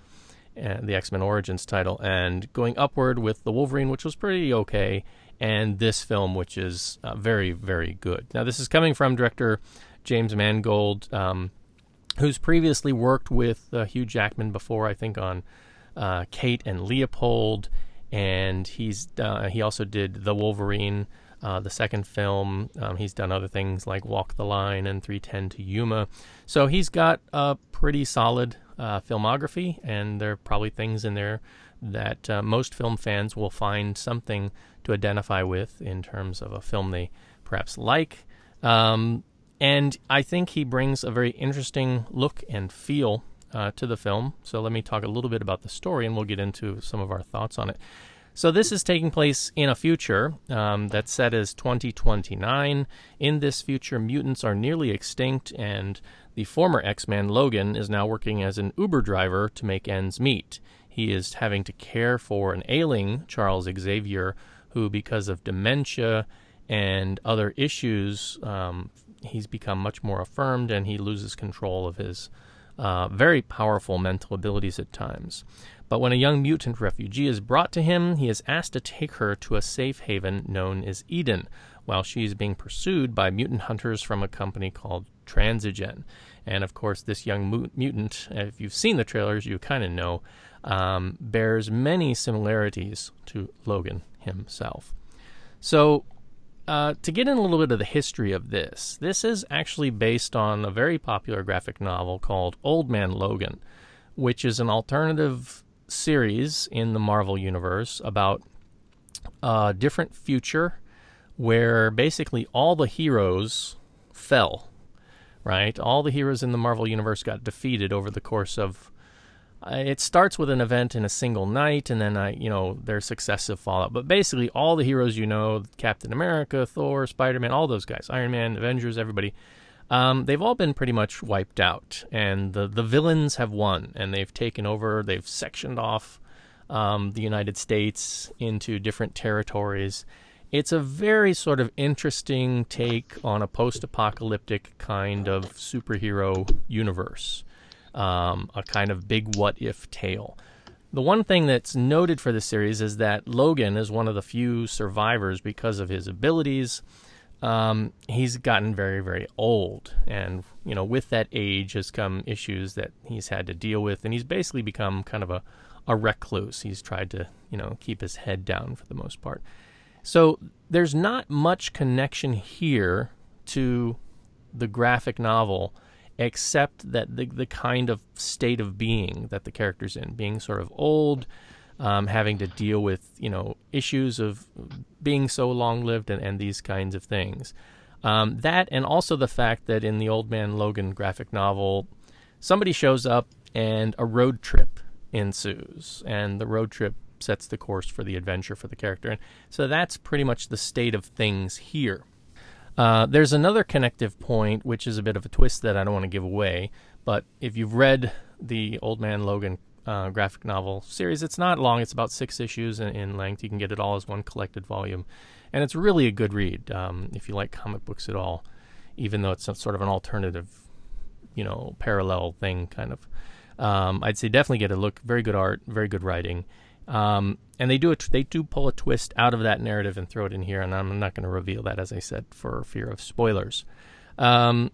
the X Men Origins title, and going upward with the Wolverine, which was pretty okay, and this film, which is uh, very, very good. Now, this is coming from director James Mangold, um, who's previously worked with uh, Hugh Jackman before, I think, on uh, Kate and Leopold, and he's uh, he also did the Wolverine. Uh, the second film. Um, he's done other things like Walk the Line and 310 to Yuma. So he's got a pretty solid uh, filmography, and there are probably things in there that uh, most film fans will find something to identify with in terms of a film they perhaps like. Um, and I think he brings a very interesting look and feel uh, to the film. So let me talk a little bit about the story, and we'll get into some of our thoughts on it. So this is taking place in a future um, that's set as 2029. In this future, mutants are nearly extinct, and the former X-Man Logan is now working as an Uber driver to make ends meet. He is having to care for an ailing Charles Xavier, who, because of dementia and other issues, um, he's become much more affirmed, and he loses control of his uh, very powerful mental abilities at times. But when a young mutant refugee is brought to him, he is asked to take her to a safe haven known as Eden, while she is being pursued by mutant hunters from a company called Transigen. And of course, this young mutant, if you've seen the trailers, you kind of know, um, bears many similarities to Logan himself. So, uh, to get in a little bit of the history of this, this is actually based on a very popular graphic novel called Old Man Logan, which is an alternative series in the Marvel Universe about a different future where basically all the heroes fell, right? All the heroes in the Marvel Universe got defeated over the course of. Uh, it starts with an event in a single night, and then, uh, you know, there's successive fallout. But basically, all the heroes you know Captain America, Thor, Spider Man, all those guys, Iron Man, Avengers, everybody um, they've all been pretty much wiped out, and the the villains have won, and they've taken over. They've sectioned off um, the United States into different territories. It's a very sort of interesting take on a post-apocalyptic kind of superhero universe, um, a kind of big what-if tale. The one thing that's noted for this series is that Logan is one of the few survivors because of his abilities um, he's gotten very, very old. And, you know, with that age has come issues that he's had to deal with. And he's basically become kind of a, a recluse. He's tried to, you know, keep his head down for the most part. So there's not much connection here to the graphic novel except that the, the kind of state of being that the character's in, being sort of old, um, having to deal with you know issues of being so long lived and, and these kinds of things. Um, that and also the fact that in the Old Man Logan graphic novel, somebody shows up and a road trip ensues, and the road trip sets the course for the adventure for the character. And so that's pretty much the state of things here. Uh, there's another connective point, which is a bit of a twist that I don't want to give away. But if you've read the Old Man Logan uh, graphic novel series. It's not long; it's about six issues in, in, length. You can get it all as one collected volume, and it's really a good read um, if you like comic books at all. Even though it's sort of an alternative, you know, parallel thing, kind of. Um, I'd say definitely get a look. Very good art, very good writing, um, and they do it. They do pull a twist out of that narrative and throw it in here. And I'm not going to reveal that, as I said, for fear of spoilers. Um,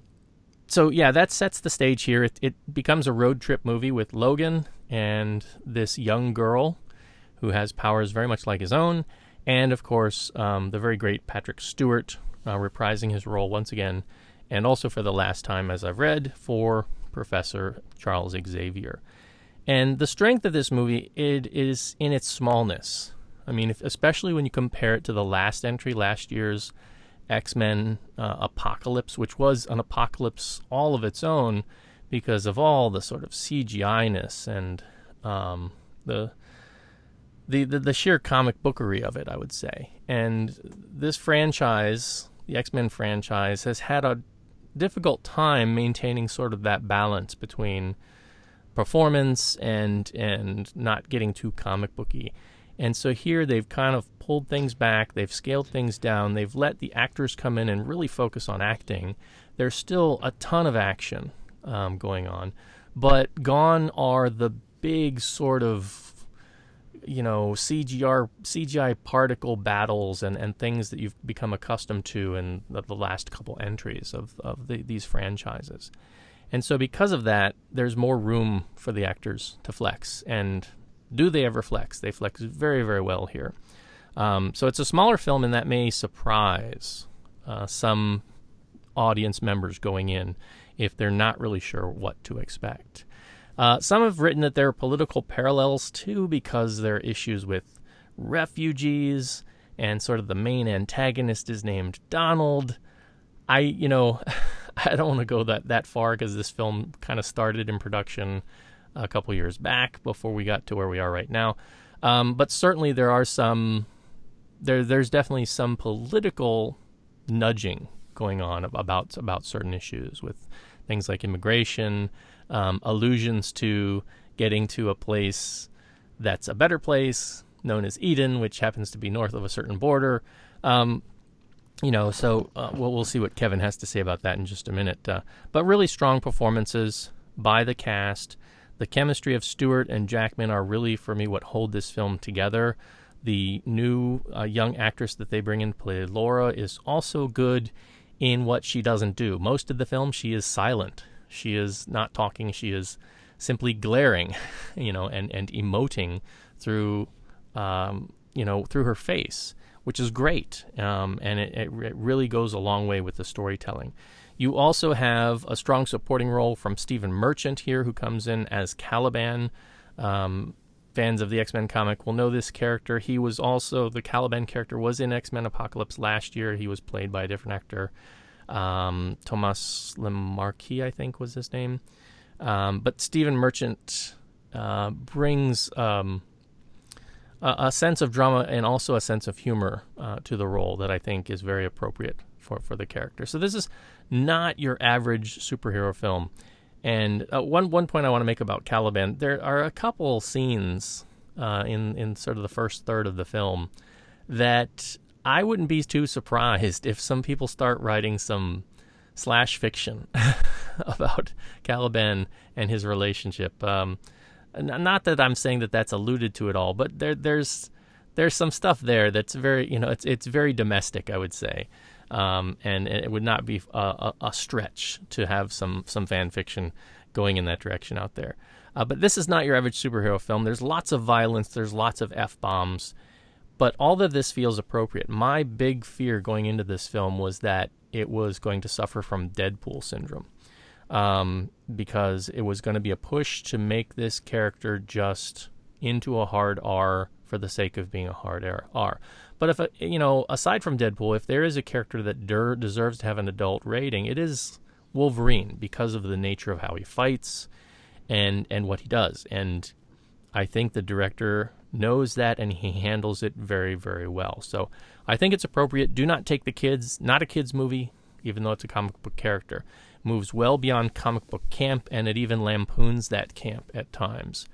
so yeah, that sets the stage here. It, it, becomes a road trip movie with Logan and this young girl who has powers very much like his own, and of course um, the very great Patrick Stewart uh, reprising his role once again, and also for the last time, as I've read, for Professor Charles Xavier. And the strength of this movie it is in its smallness. I mean, if, especially when you compare it to the last entry, last year's X Men uh, Apocalypse, which was an apocalypse all of its own because of all the sort of CGI ness and um, the, the, the the sheer comic bookery of it, I would say. And this franchise, the X Men franchise, has had a difficult time maintaining sort of that balance between performance and and not getting too comic booky. And so here they've kind of pulled things back, they've scaled things down, they've let the actors come in and really focus on acting. There's still a ton of action um, going on, but gone are the big sort of you know CGR CGI particle battles and, and things that you've become accustomed to in the, the last couple entries of of the, these franchises. And so because of that, there's more room for the actors to flex and do they ever flex? They flex very, very well here. Um, so it's a smaller film, and that may surprise uh, some audience members going in if they're not really sure what to expect. Uh, some have written that there are political parallels too because there are issues with refugees, and sort of the main antagonist is named Donald. I, you know, [LAUGHS] [LAUGHS] I don't want to go that, that far because this film kind of started in production a couple years back before we got to where we are right now. Um, but certainly there are some there there's definitely some political nudging going on about about certain issues with things like immigration, um, allusions to getting to a place that's a better place known as Eden, which happens to be north of a certain border. Um, you know, so uh, we'll, we'll see what Kevin has to say about that in just a minute. Uh, but really strong performances by the cast. The chemistry of Stewart and Jackman are really, for me, what hold this film together. The new uh, young actress that they bring in to play Laura is also good in what she doesn't do. Most of the film, she is silent. She is not talking. She is simply glaring, [LAUGHS] you know, and, and emoting through, um, you know, through her face, which is great. Um, and it, it, it really goes a long way with the storytelling. You also have a strong supporting role from Stephen Merchant here, who comes in as Caliban. Um, fans of the X Men comic will know this character. He was also the Caliban character was in X Men Apocalypse last year. He was played by a different actor, um, Thomas Lemarquis, I think was his name. Um, but Stephen Merchant uh, brings um, a, a, sense of drama and also a sense of humor uh, to the role that I think is very appropriate for for the character. So this is not your average superhero film. And uh, one one point I want to make about Caliban, there are a couple scenes uh, in in sort of the first third of the film that I wouldn't be too surprised if some people start writing some slash fiction [LAUGHS] about Caliban and his relationship. Um, not that I'm saying that that's alluded to at all, but there there's there's some stuff there that's very you know it's it's very domestic, I would say. Um, and, it would not be a, a, stretch to have some some fan fiction going in that direction out there. Uh, but this is not your average superhero film. There's lots of violence. There's lots of f bombs, but all of this feels appropriate. My big fear going into this film was that it was going to suffer from Deadpool syndrome. Um, because it was going to be a push to make this character just into a hard R for the sake of being a hard R. But if a, you know, aside from Deadpool, if there is a character that der- deserves to have an adult rating, it is Wolverine because of the nature of how he fights and and what he does. And I think the director knows that and he handles it very very well. So I think it's appropriate. Do not take the kids. Not a kids movie, even though it's a comic book character. Moves well beyond comic book camp, and it even lampoons that camp at times.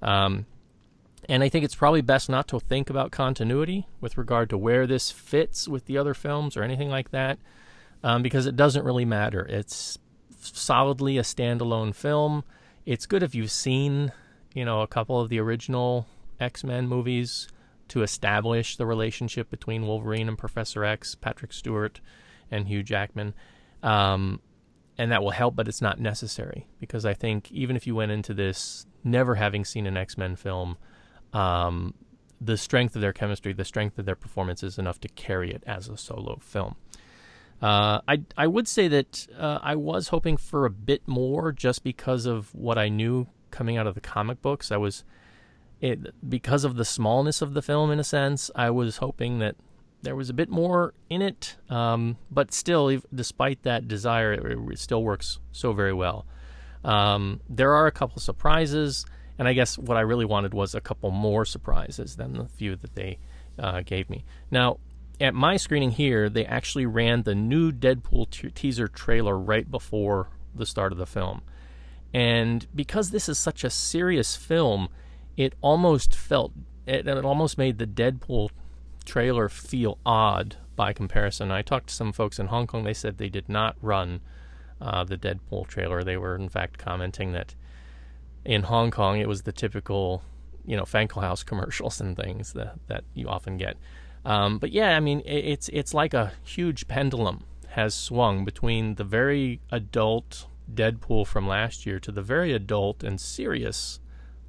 Um, and I think it's probably best not to think about continuity with regard to where this fits with the other films or anything like that, um, because it doesn't really matter. It's solidly a standalone film. It's good if you've seen, you know, a couple of the original X Men movies to establish the relationship between Wolverine and Professor X, Patrick Stewart, and Hugh Jackman. Um, and that will help, but it's not necessary because I think even if you went into this never having seen an X Men film, um, the strength of their chemistry, the strength of their performance is enough to carry it as a solo film. Uh, I I would say that uh, I was hoping for a bit more just because of what I knew coming out of the comic books. I was it, because of the smallness of the film, in a sense. I was hoping that there was a bit more in it, um, but still, despite that desire, it, it, still works so very well. Um, there are a couple surprises. And I guess what I really wanted was a couple more surprises than the few that they uh, gave me. Now, at my screening here, they actually ran the new Deadpool t- teaser trailer right before the start of the film. And because this is such a serious film, it almost felt, it, it almost made the Deadpool trailer feel odd by comparison. I talked to some folks in Hong Kong, they said they did not run uh, the Deadpool trailer. They were, in fact, commenting that in Hong Kong, it was the typical, you know, Fancl House [LAUGHS] commercials and things that that you often get. Um, but yeah, I mean, it, it's it's like a huge pendulum has swung between the very adult Deadpool from last year to the very adult and serious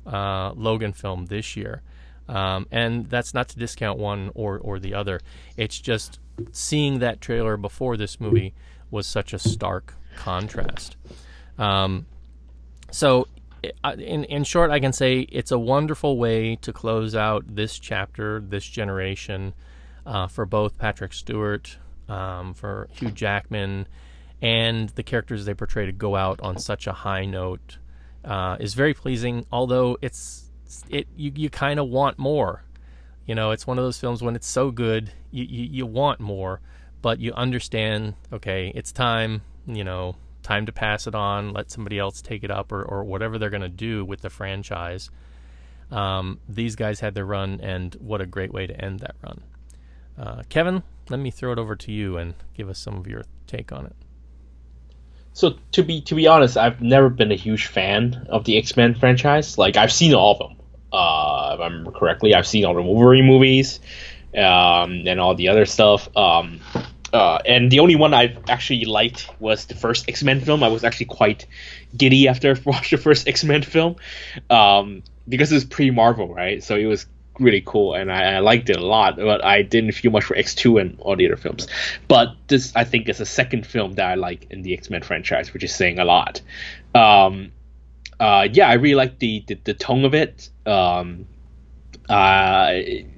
uh, Logan film this year. Um, and that's not to discount one or, or the other. It's just seeing that trailer before this movie was such a stark contrast. Um, so in in short, I can say it's a wonderful way to close out this chapter, this generation, uh, for both Patrick Stewart, um, for Hugh Jackman, and the characters they portray to go out on such a high note uh, is very pleasing. Although it's it's it you you kind of want more. You know, it's one of those films when it's so good, you, you you want more, but you understand. Okay, it's time. You know, time to pass it on. Let somebody else take it up, or or whatever they're going to do with the franchise. Um, these guys had their run, and what a great way to end that run. Uh, Kevin, let me throw it over to you and give us some of your take on it. So to be to be honest, I've never been a huge fan of the X Men franchise. Like I've seen all of them, uh, if I'm correctly. I've seen all the Wolverine movies, um, and all the other stuff. Um, uh, and the only one I've actually liked was the first X Men film. I was actually quite giddy after I [LAUGHS] watched the first X Men film, um, because it was pre Marvel, right? So it was really cool and I, I, liked it a lot but i didn't feel much for x2 and all the other films but this i think is the second film that i like in the x-men franchise which is saying a lot um, uh, yeah i really like the, the, the tone of it. Um, uh,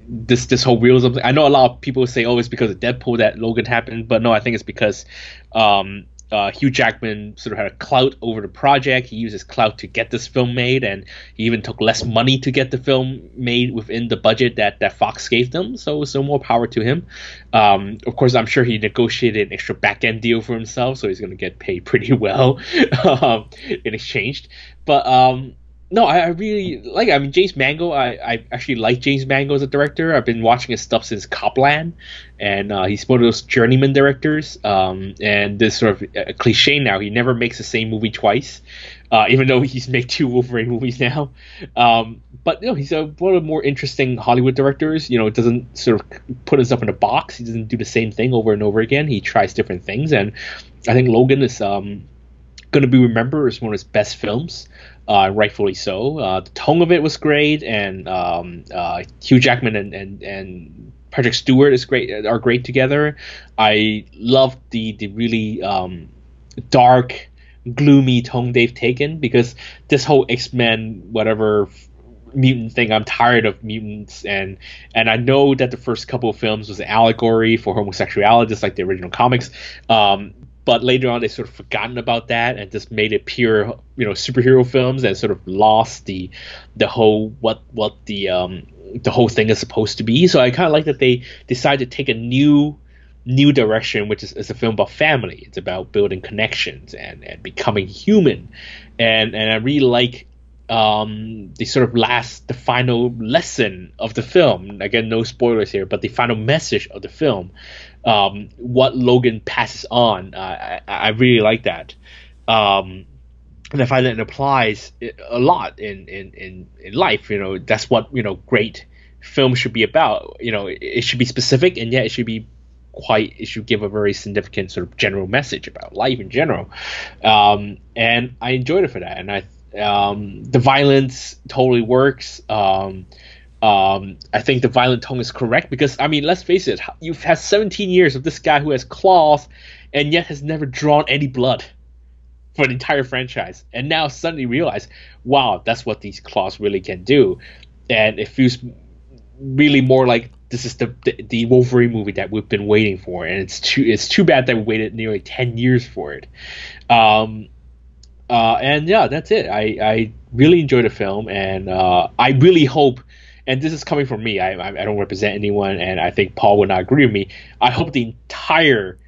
this this whole realism i know a lot of people say oh it's because of deadpool that logan happened but no i think it's because um, uh, Hugh Jackman sort of had a clout over the project. He used his clout to get this film made, and he even took less money to get the film made within the budget that, that Fox gave them. So, so more power to him. Um, of course, I'm sure he negotiated an extra back end deal for himself, so he's going to get paid [LAUGHS] pretty well [LAUGHS] um, in exchange. But um, no, I, I, really like. I mean, James Mangold. I, I actually like James Mangold as a director. I've been watching his stuff since Copland, and uh, he's one of those journeyman directors. Um, and this sort of a cliche now. He never makes the same movie twice, uh, even though he's [LAUGHS] made two Wolverine movies now. Um, but you know, he's a, one of the more interesting Hollywood directors. You know, doesn't sort of put himself in a box. He doesn't do the same thing over and over again. He tries different things, and I think Logan is um, going to be remembered as one of his best films uh, rightfully so. Uh, the tone of it was great, and um, uh, Hugh Jackman and, and, and Patrick Stewart is great are great together. I love the the really um, dark, gloomy tone they've taken because this whole X Men whatever mutant thing. I'm tired of mutants, and and I know that the first couple of films was an allegory for homosexuality, just like the original comics. Um, but later on they sort of forgotten about that and just made it pure you know superhero films and sort of lost the the whole what what the um the whole thing is supposed to be. So i kind of like that they decided to take a new new direction which is, is a film about family. It's about building connections and and becoming human. And and i really like um, the sort of last, the final lesson of the film. Again, no spoilers here, but the final message of the film um, what Logan passes on. Uh, I, I, really like that. Um, and I find that it applies a lot in, in, in, in life. You know, that's what, you know, great film should be about. You know, it, it should be specific and yet it should be quite it should give a very significant sort of general message about life in general um, and i enjoyed it for that and i um, the violence totally works um, um, I think the violent tone is correct because I mean, let's face it, you've had 17 years of this guy who has claws and yet has never drawn any blood for the entire franchise, and now suddenly realize, wow, that's what these claws really can do, and it feels really more like this is the, the, the Wolverine movie that we've been waiting for, and it's too it's too bad that we waited nearly 10 years for it. Um, uh, and yeah, that's it. I, I really enjoyed the film, and uh, I really hope and this is coming from me. I, I, don't represent anyone, and I think Paul would not agree with me. I hope the entire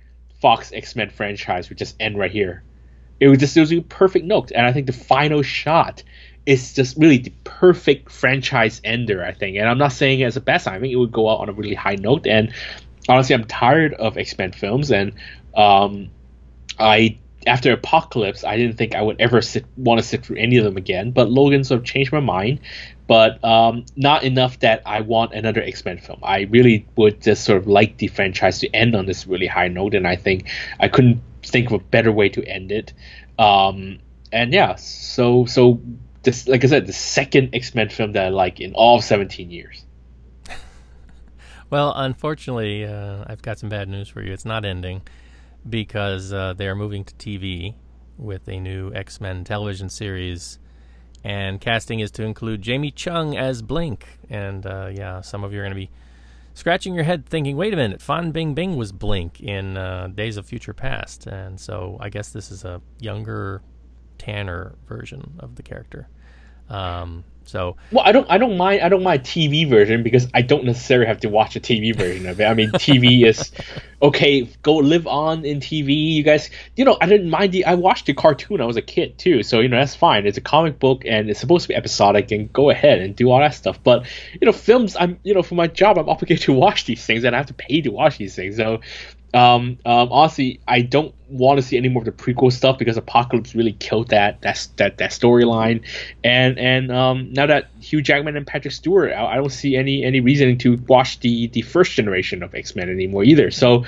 Fox X Men franchise would just end right here. It would just it was a perfect note, and I think the final shot is just really the perfect franchise ender. I think, and I'm not saying it as a best. I think it would go out on a really high note. And honestly, I'm tired of X Men films, and um, I after Apocalypse, I didn't think I would ever sit, want to sit through any of them again. But Logan sort of changed my mind, but um, not enough that I want another X Men film. I really would just sort of like the franchise to end on this really high note, and I think I couldn't think of a better way to end it. Um, and yeah, so so this, like I said, the second X Men film that I like in all 17 years. [LAUGHS] well, unfortunately, uh, I've got some bad news for you. It's not ending because uh, they are moving to TV with a new X Men television series. And casting is to include Jamie Chung as Blink. And uh, yeah, some of you are going to be scratching your head thinking, wait a minute, Fan Bingbing was Blink in uh, Days of Future Past. And so I guess this is a younger, tanner version of the character. Um, So well, I don't I don't mind I don't mind TV version because I don't necessarily have to watch a TV version of it. I mean, TV [LAUGHS] is okay. Go live on in TV. You guys, you know, I didn't mind the I watched the cartoon. I was a kid too, so you know that's fine. It's a comic book and it's supposed to be episodic and go ahead and do all that stuff. But you know, films. I'm you know for my job I'm obligated to watch these things and I have to pay to watch these things. So um, um, honestly, I don't want to see any more of the prequel stuff because Apocalypse really killed that that that, that storyline, and and um, now that Hugh Jackman and Patrick Stewart, I, I, don't see any any reason to watch the the first generation of X Men anymore either. So,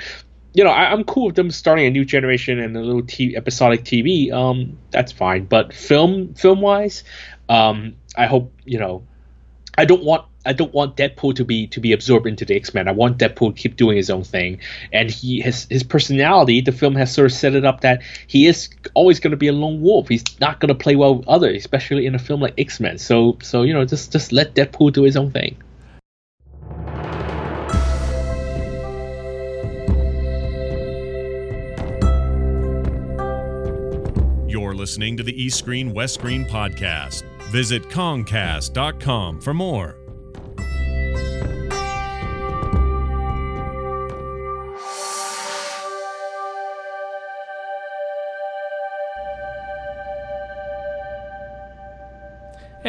you know, I, am cool with them starting a new generation and a little t- episodic TV. Um, that's fine, but film film wise, um, I hope you know, I don't want I don't want Deadpool to be to be absorbed into the X Men. I want Deadpool to keep doing his own thing, and he his his personality. The film has sort of set it up that he is always going to be a lone wolf. He's not going to play well with others, especially in a film like X Men. So so you know just just let Deadpool do his own thing. You're listening to the East Screen West Screen podcast. Visit Kongcast.com for more.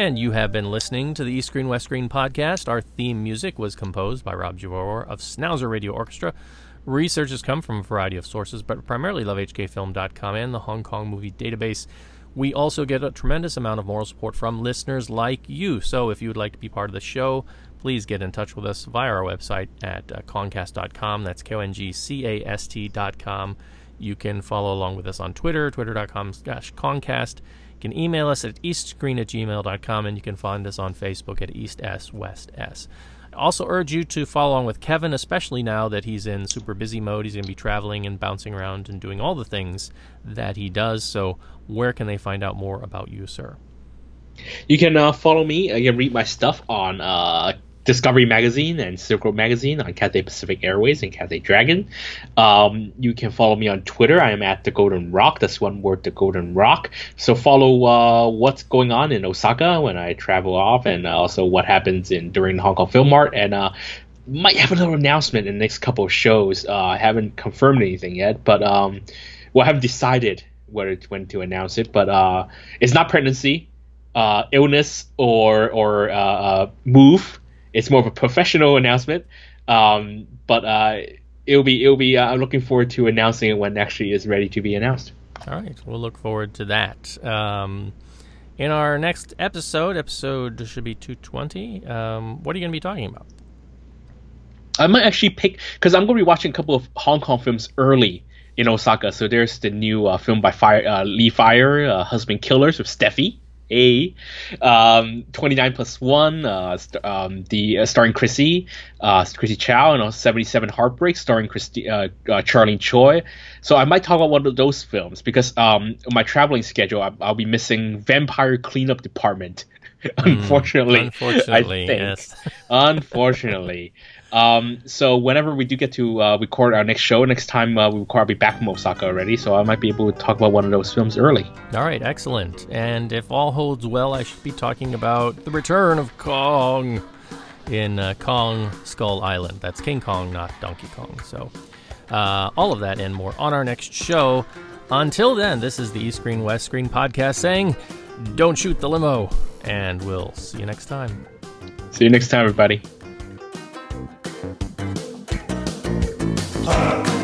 And you have been listening to the East Screen West Screen podcast. Our theme music was composed by Rob Giroir of Schnauzer Radio Orchestra. Research has come from a variety of sources, but primarily lovehkfilm.com and the Hong Kong Movie Database. We also get a tremendous amount of moral support from listeners like you. So if you would like to be part of the show, please get in touch with us via our website at uh, kongcast.com. That's K O N G C A S T.com. You can follow along with us on Twitter, twitter.com slash kongcast can email us at eastscreen at gmail.com and you can find us on Facebook at East S West S. I also urge you to follow along with Kevin, especially now that he's in super busy mode. He's going to be traveling and bouncing around and doing all the things that he does. So, where can they find out more about you, sir? You can uh, follow me. You can read my stuff on uh, Discovery Magazine and Silk Road Magazine on Cathay Pacific Airways and Cathay Dragon. Um, you can follow me on Twitter. I am at the Golden Rock. That's one word, the Golden Rock. So follow uh, what's going on in Osaka when I travel off, and also what happens in during the Hong Kong Film Mart. And uh, might have a little announcement in the next couple of shows. Uh, I haven't confirmed anything yet, but um, well, I haven't decided whether to, when to announce it. But uh, it's not pregnancy, uh, illness, or or uh, uh, move it's more of a professional announcement. Um, but uh, it'll be it'll be. Uh, I'm looking forward to announcing it when it actually is ready to be announced. All right, we'll look forward to that. Um, in our next episode, episode should be 220. Um, what are you going to be talking about? I might actually pick because I'm going to be watching a couple of Hong Kong films early in Osaka. So there's the new uh, film by Fire, uh, Lee Fire, uh, Husband Killers with Steffi. A, um, 29 plus 1, uh, st- um, the uh, starring Chrissy, uh, Chrissie Chau, and 77 Heartbreak, starring Christy, uh, uh, Charlene Choi. So I might talk about one of those films because um, my traveling schedule, I- will be missing Vampire Cleanup Department. [LAUGHS] unfortunately, mm, unfortunately, yes. [LAUGHS] unfortunately. Um, so whenever we do get to uh, record our next show, next time uh, we record, I'll be back from Osaka already, so I might be able to talk about one of those films early. All right, excellent. And if all holds well, I should be talking about the return of Kong in uh, Kong Skull Island. That's King Kong, not Donkey Kong. So uh, all of that and more on our next show. Until then, this is the East Screen West Screen podcast saying, "Don't shoot the limo," and we'll see you next time. See you next time, everybody. Huh.